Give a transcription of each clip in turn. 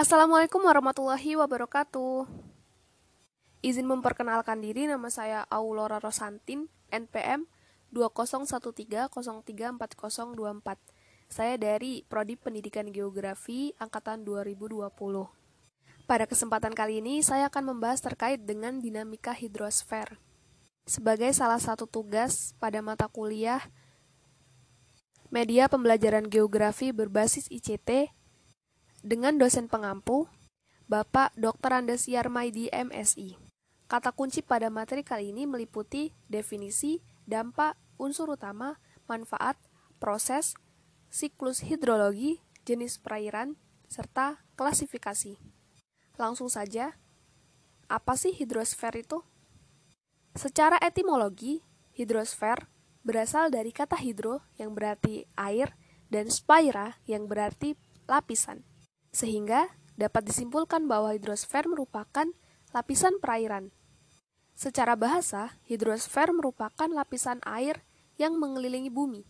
Assalamualaikum warahmatullahi wabarakatuh. Izin memperkenalkan diri, nama saya Aulora Rosantin, NPM 2013034024. Saya dari Prodi Pendidikan Geografi Angkatan 2020. Pada kesempatan kali ini, saya akan membahas terkait dengan dinamika hidrosfer. Sebagai salah satu tugas pada mata kuliah media pembelajaran geografi berbasis ICT dengan dosen pengampu, Bapak Dr. Andes Yarmaidi MSI. Kata kunci pada materi kali ini meliputi definisi, dampak, unsur utama, manfaat, proses, siklus hidrologi, jenis perairan, serta klasifikasi. Langsung saja, apa sih hidrosfer itu? Secara etimologi, hidrosfer berasal dari kata hidro yang berarti air dan spaira yang berarti lapisan. Sehingga dapat disimpulkan bahwa hidrosfer merupakan lapisan perairan. Secara bahasa, hidrosfer merupakan lapisan air yang mengelilingi bumi.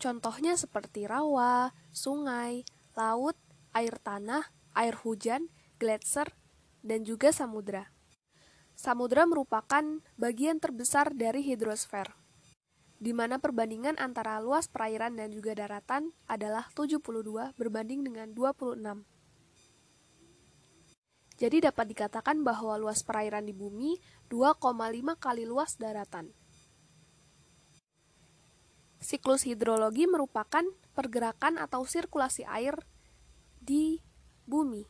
Contohnya seperti rawa, sungai, laut, air tanah, air hujan, gletser, dan juga samudra. Samudra merupakan bagian terbesar dari hidrosfer di mana perbandingan antara luas perairan dan juga daratan adalah 72 berbanding dengan 26. Jadi dapat dikatakan bahwa luas perairan di bumi 2,5 kali luas daratan. Siklus hidrologi merupakan pergerakan atau sirkulasi air di bumi,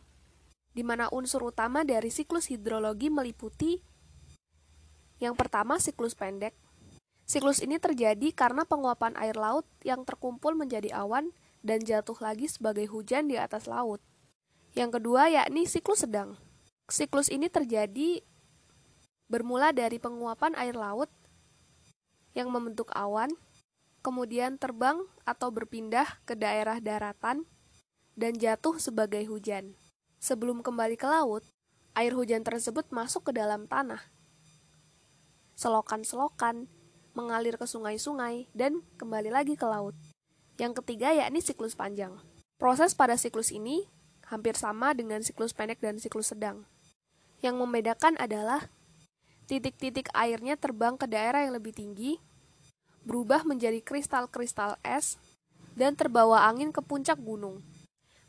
di mana unsur utama dari siklus hidrologi meliputi yang pertama siklus pendek, Siklus ini terjadi karena penguapan air laut yang terkumpul menjadi awan dan jatuh lagi sebagai hujan di atas laut. Yang kedua yakni siklus sedang. Siklus ini terjadi bermula dari penguapan air laut yang membentuk awan, kemudian terbang atau berpindah ke daerah daratan dan jatuh sebagai hujan. Sebelum kembali ke laut, air hujan tersebut masuk ke dalam tanah. Selokan-selokan mengalir ke sungai-sungai, dan kembali lagi ke laut. Yang ketiga yakni siklus panjang. Proses pada siklus ini hampir sama dengan siklus pendek dan siklus sedang. Yang membedakan adalah titik-titik airnya terbang ke daerah yang lebih tinggi, berubah menjadi kristal-kristal es, dan terbawa angin ke puncak gunung.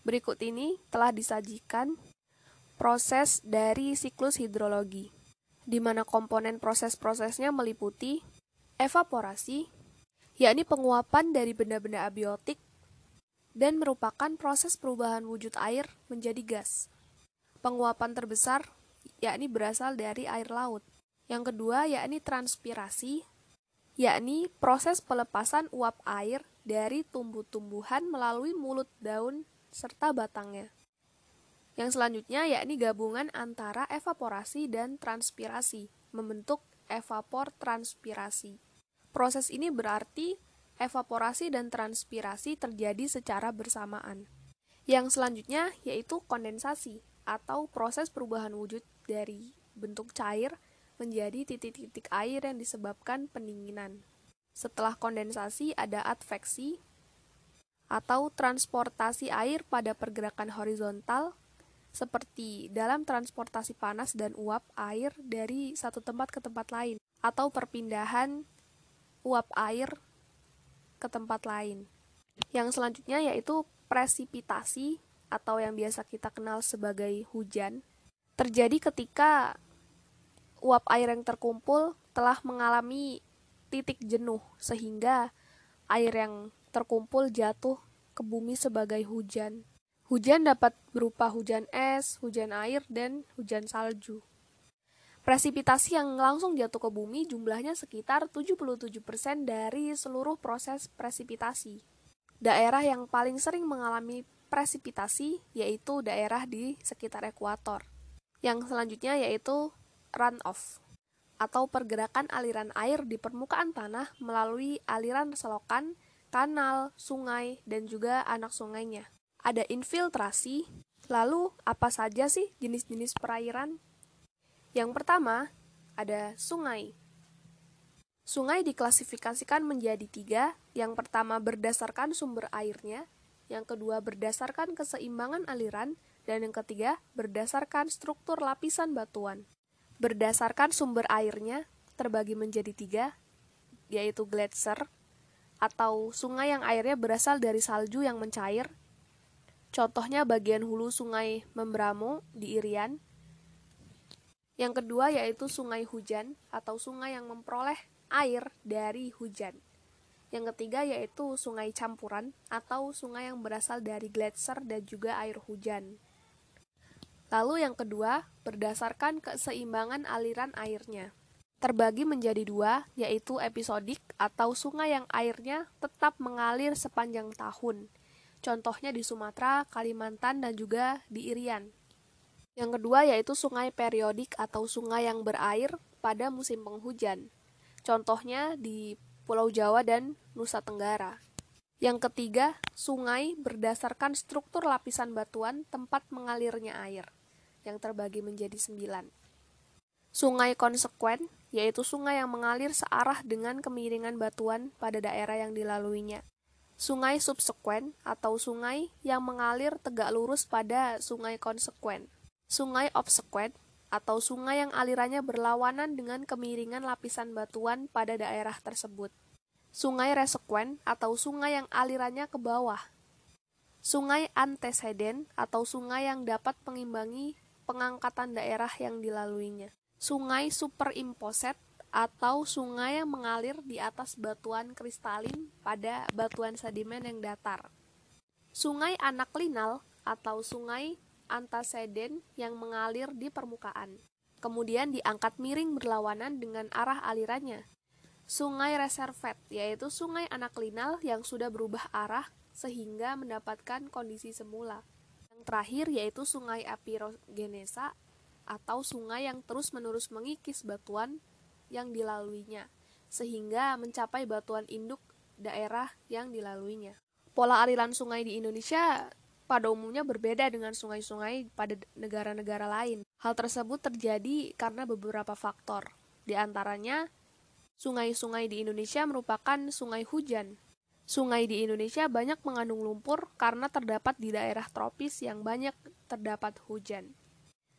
Berikut ini telah disajikan proses dari siklus hidrologi, di mana komponen proses-prosesnya meliputi Evaporasi, yakni penguapan dari benda-benda abiotik dan merupakan proses perubahan wujud air menjadi gas. Penguapan terbesar yakni berasal dari air laut. Yang kedua yakni transpirasi, yakni proses pelepasan uap air dari tumbuh-tumbuhan melalui mulut daun serta batangnya. Yang selanjutnya yakni gabungan antara evaporasi dan transpirasi, membentuk evapor transpirasi. Proses ini berarti evaporasi dan transpirasi terjadi secara bersamaan. Yang selanjutnya yaitu kondensasi atau proses perubahan wujud dari bentuk cair menjadi titik-titik air yang disebabkan pendinginan. Setelah kondensasi ada adveksi atau transportasi air pada pergerakan horizontal seperti dalam transportasi panas dan uap air dari satu tempat ke tempat lain atau perpindahan uap air ke tempat lain. Yang selanjutnya yaitu presipitasi atau yang biasa kita kenal sebagai hujan terjadi ketika uap air yang terkumpul telah mengalami titik jenuh sehingga air yang terkumpul jatuh ke bumi sebagai hujan. Hujan dapat berupa hujan es, hujan air, dan hujan salju. Presipitasi yang langsung jatuh ke bumi jumlahnya sekitar 77% dari seluruh proses presipitasi. Daerah yang paling sering mengalami presipitasi yaitu daerah di sekitar ekuator. Yang selanjutnya yaitu runoff atau pergerakan aliran air di permukaan tanah melalui aliran selokan, kanal, sungai, dan juga anak sungainya. Ada infiltrasi, lalu apa saja sih jenis-jenis perairan? Yang pertama, ada sungai. Sungai diklasifikasikan menjadi tiga. Yang pertama berdasarkan sumber airnya, yang kedua berdasarkan keseimbangan aliran, Dan yang ketiga, berdasarkan struktur lapisan batuan. Berdasarkan sumber airnya, terbagi menjadi tiga, yaitu gletser, atau sungai yang airnya berasal dari salju yang mencair. Contohnya bagian hulu sungai Membramo di Irian. Yang kedua yaitu sungai hujan atau sungai yang memperoleh air dari hujan. Yang ketiga yaitu sungai campuran atau sungai yang berasal dari gletser dan juga air hujan. Lalu yang kedua, berdasarkan keseimbangan aliran airnya. Terbagi menjadi dua, yaitu episodik atau sungai yang airnya tetap mengalir sepanjang tahun. Contohnya di Sumatera, Kalimantan, dan juga di Irian. Yang kedua yaitu sungai periodik atau sungai yang berair pada musim penghujan. Contohnya di Pulau Jawa dan Nusa Tenggara. Yang ketiga, sungai berdasarkan struktur lapisan batuan tempat mengalirnya air, yang terbagi menjadi sembilan. Sungai konsekuen, yaitu sungai yang mengalir searah dengan kemiringan batuan pada daerah yang dilaluinya. Sungai subsekuen, atau sungai yang mengalir tegak lurus pada sungai konsekuen. Sungai obsekuen, atau sungai yang alirannya berlawanan dengan kemiringan lapisan batuan pada daerah tersebut. Sungai resekuen atau sungai yang alirannya ke bawah. Sungai anteseden atau sungai yang dapat mengimbangi pengangkatan daerah yang dilaluinya. Sungai superimposet atau sungai yang mengalir di atas batuan kristalin pada batuan sedimen yang datar. Sungai anaklinal atau sungai antaseden yang mengalir di permukaan. Kemudian diangkat miring berlawanan dengan arah alirannya. Sungai reservet, yaitu sungai anaklinal yang sudah berubah arah sehingga mendapatkan kondisi semula. Yang terakhir yaitu sungai apirogenesa atau sungai yang terus-menerus mengikis batuan yang dilaluinya, sehingga mencapai batuan induk daerah yang dilaluinya. Pola aliran sungai di Indonesia pada umumnya berbeda dengan sungai-sungai pada negara-negara lain. Hal tersebut terjadi karena beberapa faktor. Di antaranya, sungai-sungai di Indonesia merupakan sungai hujan. Sungai di Indonesia banyak mengandung lumpur karena terdapat di daerah tropis yang banyak terdapat hujan.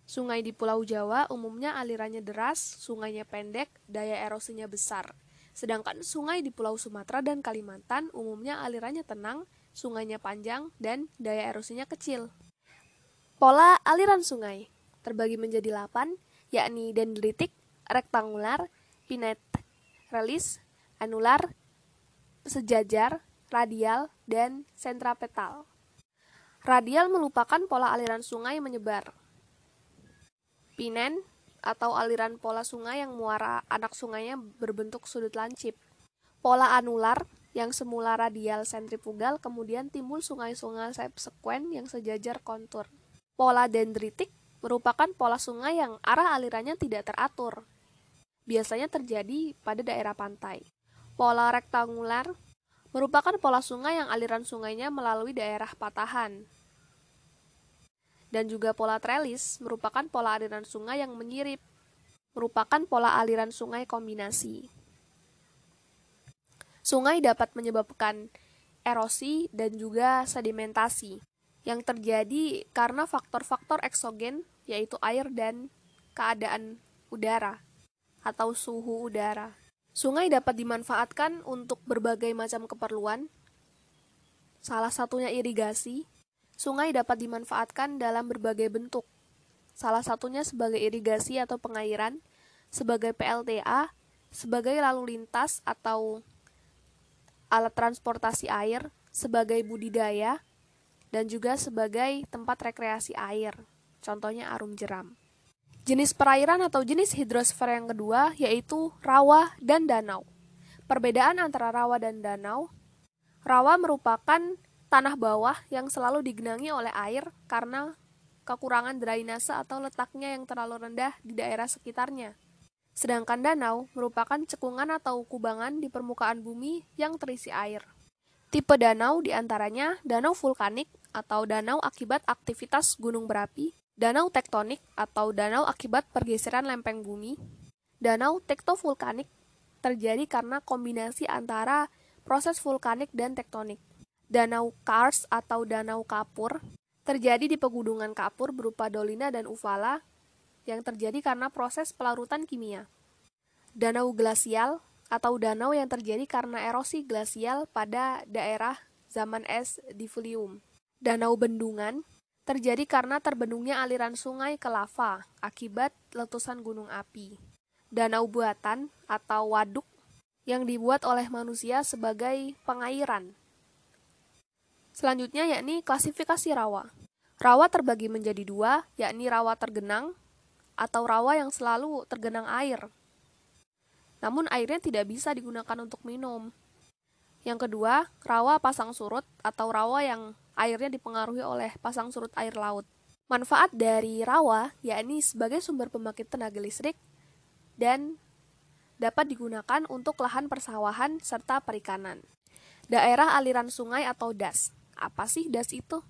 Sungai di Pulau Jawa umumnya alirannya deras, sungainya pendek, daya erosinya besar. Sedangkan sungai di Pulau Sumatera dan Kalimantan umumnya alirannya tenang, sungainya panjang, dan daya erosinya kecil. Pola aliran sungai terbagi menjadi 8, yakni dendritik, rektangular, pinet, relis, anular, sejajar, radial, dan sentrapetal. Radial merupakan pola aliran sungai menyebar. Pinen atau aliran pola sungai yang muara anak sungainya berbentuk sudut lancip. Pola anular yang semula radial sentrifugal kemudian timbul sungai-sungai subsekuen yang sejajar kontur. Pola dendritik merupakan pola sungai yang arah alirannya tidak teratur. Biasanya terjadi pada daerah pantai. Pola rektangular merupakan pola sungai yang aliran sungainya melalui daerah patahan. Dan juga pola trelis merupakan pola aliran sungai yang menyirip, merupakan pola aliran sungai kombinasi. Sungai dapat menyebabkan erosi dan juga sedimentasi yang terjadi karena faktor-faktor eksogen yaitu air dan keadaan udara atau suhu udara. Sungai dapat dimanfaatkan untuk berbagai macam keperluan. Salah satunya irigasi. Sungai dapat dimanfaatkan dalam berbagai bentuk. Salah satunya sebagai irigasi atau pengairan, sebagai PLTA, sebagai lalu lintas atau alat transportasi air, sebagai budidaya, dan juga sebagai tempat rekreasi air, contohnya arum jeram. Jenis perairan atau jenis hidrosfer yang kedua yaitu rawa dan danau. Perbedaan antara rawa dan danau, rawa merupakan tanah bawah yang selalu digenangi oleh air karena kekurangan drainase atau letaknya yang terlalu rendah di daerah sekitarnya. Sedangkan danau merupakan cekungan atau kubangan di permukaan bumi yang terisi air. Tipe danau di antaranya danau vulkanik atau danau akibat aktivitas gunung berapi, danau tektonik atau danau akibat pergeseran lempeng bumi, danau tektovulkanik terjadi karena kombinasi antara proses vulkanik dan tektonik, danau kars atau danau kapur terjadi di pegunungan kapur berupa dolina dan uvala yang terjadi karena proses pelarutan kimia. Danau glasial atau danau yang terjadi karena erosi glasial pada daerah zaman es diluvium. Danau bendungan terjadi karena terbendungnya aliran sungai ke lava akibat letusan gunung api. Danau buatan atau waduk yang dibuat oleh manusia sebagai pengairan. Selanjutnya yakni klasifikasi rawa. Rawa terbagi menjadi dua, yakni rawa tergenang atau rawa yang selalu tergenang air. Namun airnya tidak bisa digunakan untuk minum. Yang kedua, rawa pasang surut atau rawa yang airnya dipengaruhi oleh pasang surut air laut. Manfaat dari rawa yakni sebagai sumber pembangkit tenaga listrik dan dapat digunakan untuk lahan persawahan serta perikanan. Daerah aliran sungai atau das. Apa sih das itu?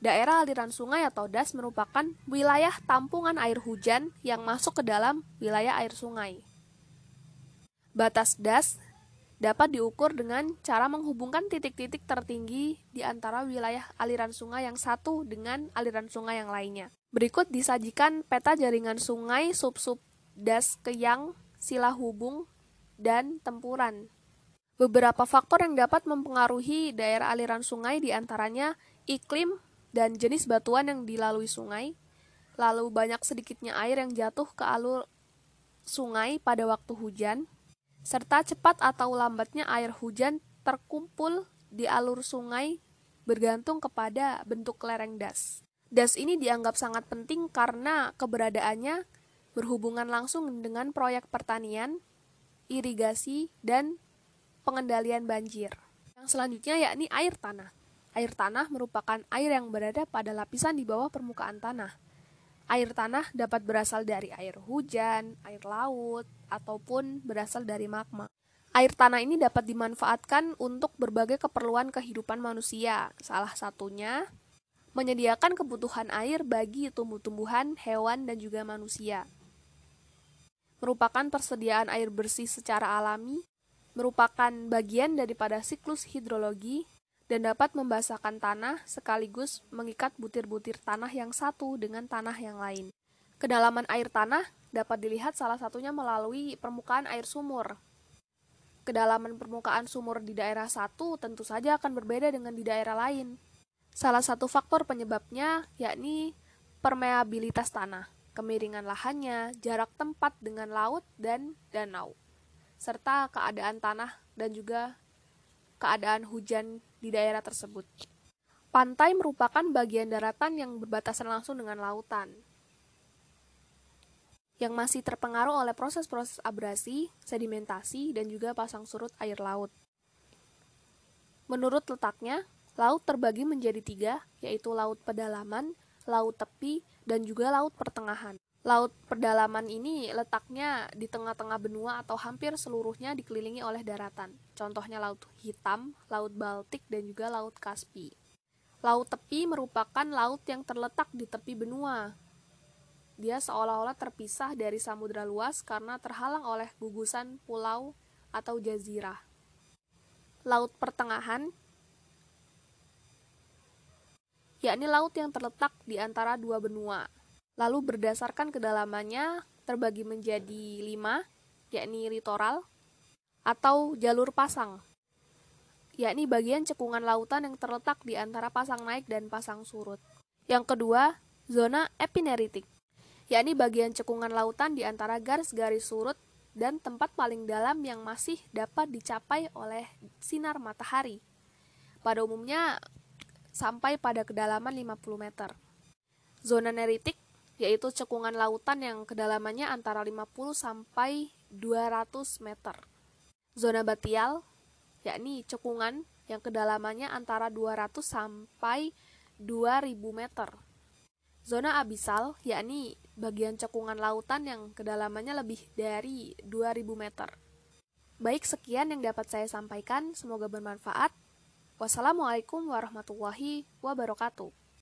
Daerah aliran sungai atau das merupakan wilayah tampungan air hujan yang masuk ke dalam wilayah air sungai. Batas das dapat diukur dengan cara menghubungkan titik-titik tertinggi di antara wilayah aliran sungai yang satu dengan aliran sungai yang lainnya. Berikut disajikan peta jaringan sungai sub-sub das keyang, sila hubung, dan tempuran. Beberapa faktor yang dapat mempengaruhi daerah aliran sungai di antaranya iklim dan jenis batuan yang dilalui sungai, lalu banyak sedikitnya air yang jatuh ke alur sungai pada waktu hujan, serta cepat atau lambatnya air hujan terkumpul di alur sungai bergantung kepada bentuk lereng das. Das ini dianggap sangat penting karena keberadaannya berhubungan langsung dengan proyek pertanian, irigasi, dan pengendalian banjir. Yang selanjutnya yakni air tanah. Air tanah merupakan air yang berada pada lapisan di bawah permukaan tanah. Air tanah dapat berasal dari air hujan, air laut, ataupun berasal dari magma. Air tanah ini dapat dimanfaatkan untuk berbagai keperluan kehidupan manusia. Salah satunya menyediakan kebutuhan air bagi tumbuh-tumbuhan, hewan, dan juga manusia. Merupakan persediaan air bersih secara alami, merupakan bagian daripada siklus hidrologi dan dapat membasahkan tanah sekaligus mengikat butir-butir tanah yang satu dengan tanah yang lain. Kedalaman air tanah dapat dilihat salah satunya melalui permukaan air sumur. Kedalaman permukaan sumur di daerah satu tentu saja akan berbeda dengan di daerah lain. Salah satu faktor penyebabnya yakni permeabilitas tanah, kemiringan lahannya, jarak tempat dengan laut dan danau, serta keadaan tanah dan juga keadaan hujan di daerah tersebut. Pantai merupakan bagian daratan yang berbatasan langsung dengan lautan, yang masih terpengaruh oleh proses-proses abrasi, sedimentasi, dan juga pasang surut air laut. Menurut letaknya, laut terbagi menjadi tiga, yaitu laut pedalaman, laut tepi, dan juga laut pertengahan. Laut pedalaman ini letaknya di tengah-tengah benua atau hampir seluruhnya dikelilingi oleh daratan. Contohnya Laut Hitam, Laut Baltik, dan juga Laut Kaspi. Laut tepi merupakan laut yang terletak di tepi benua. Dia seolah-olah terpisah dari samudera luas karena terhalang oleh gugusan pulau atau jazirah. Laut pertengahan yakni laut yang terletak di antara dua benua, Lalu berdasarkan kedalamannya terbagi menjadi lima, yakni litoral atau jalur pasang, yakni bagian cekungan lautan yang terletak di antara pasang naik dan pasang surut. Yang kedua, zona epineritik, yakni bagian cekungan lautan di antara garis-garis surut dan tempat paling dalam yang masih dapat dicapai oleh sinar matahari. Pada umumnya sampai pada kedalaman 50 meter. Zona neritik yaitu cekungan lautan yang kedalamannya antara 50 sampai 200 meter. Zona batial, yakni cekungan yang kedalamannya antara 200 sampai 2000 meter. Zona abisal, yakni bagian cekungan lautan yang kedalamannya lebih dari 2000 meter. Baik, sekian yang dapat saya sampaikan. Semoga bermanfaat. Wassalamualaikum warahmatullahi wabarakatuh.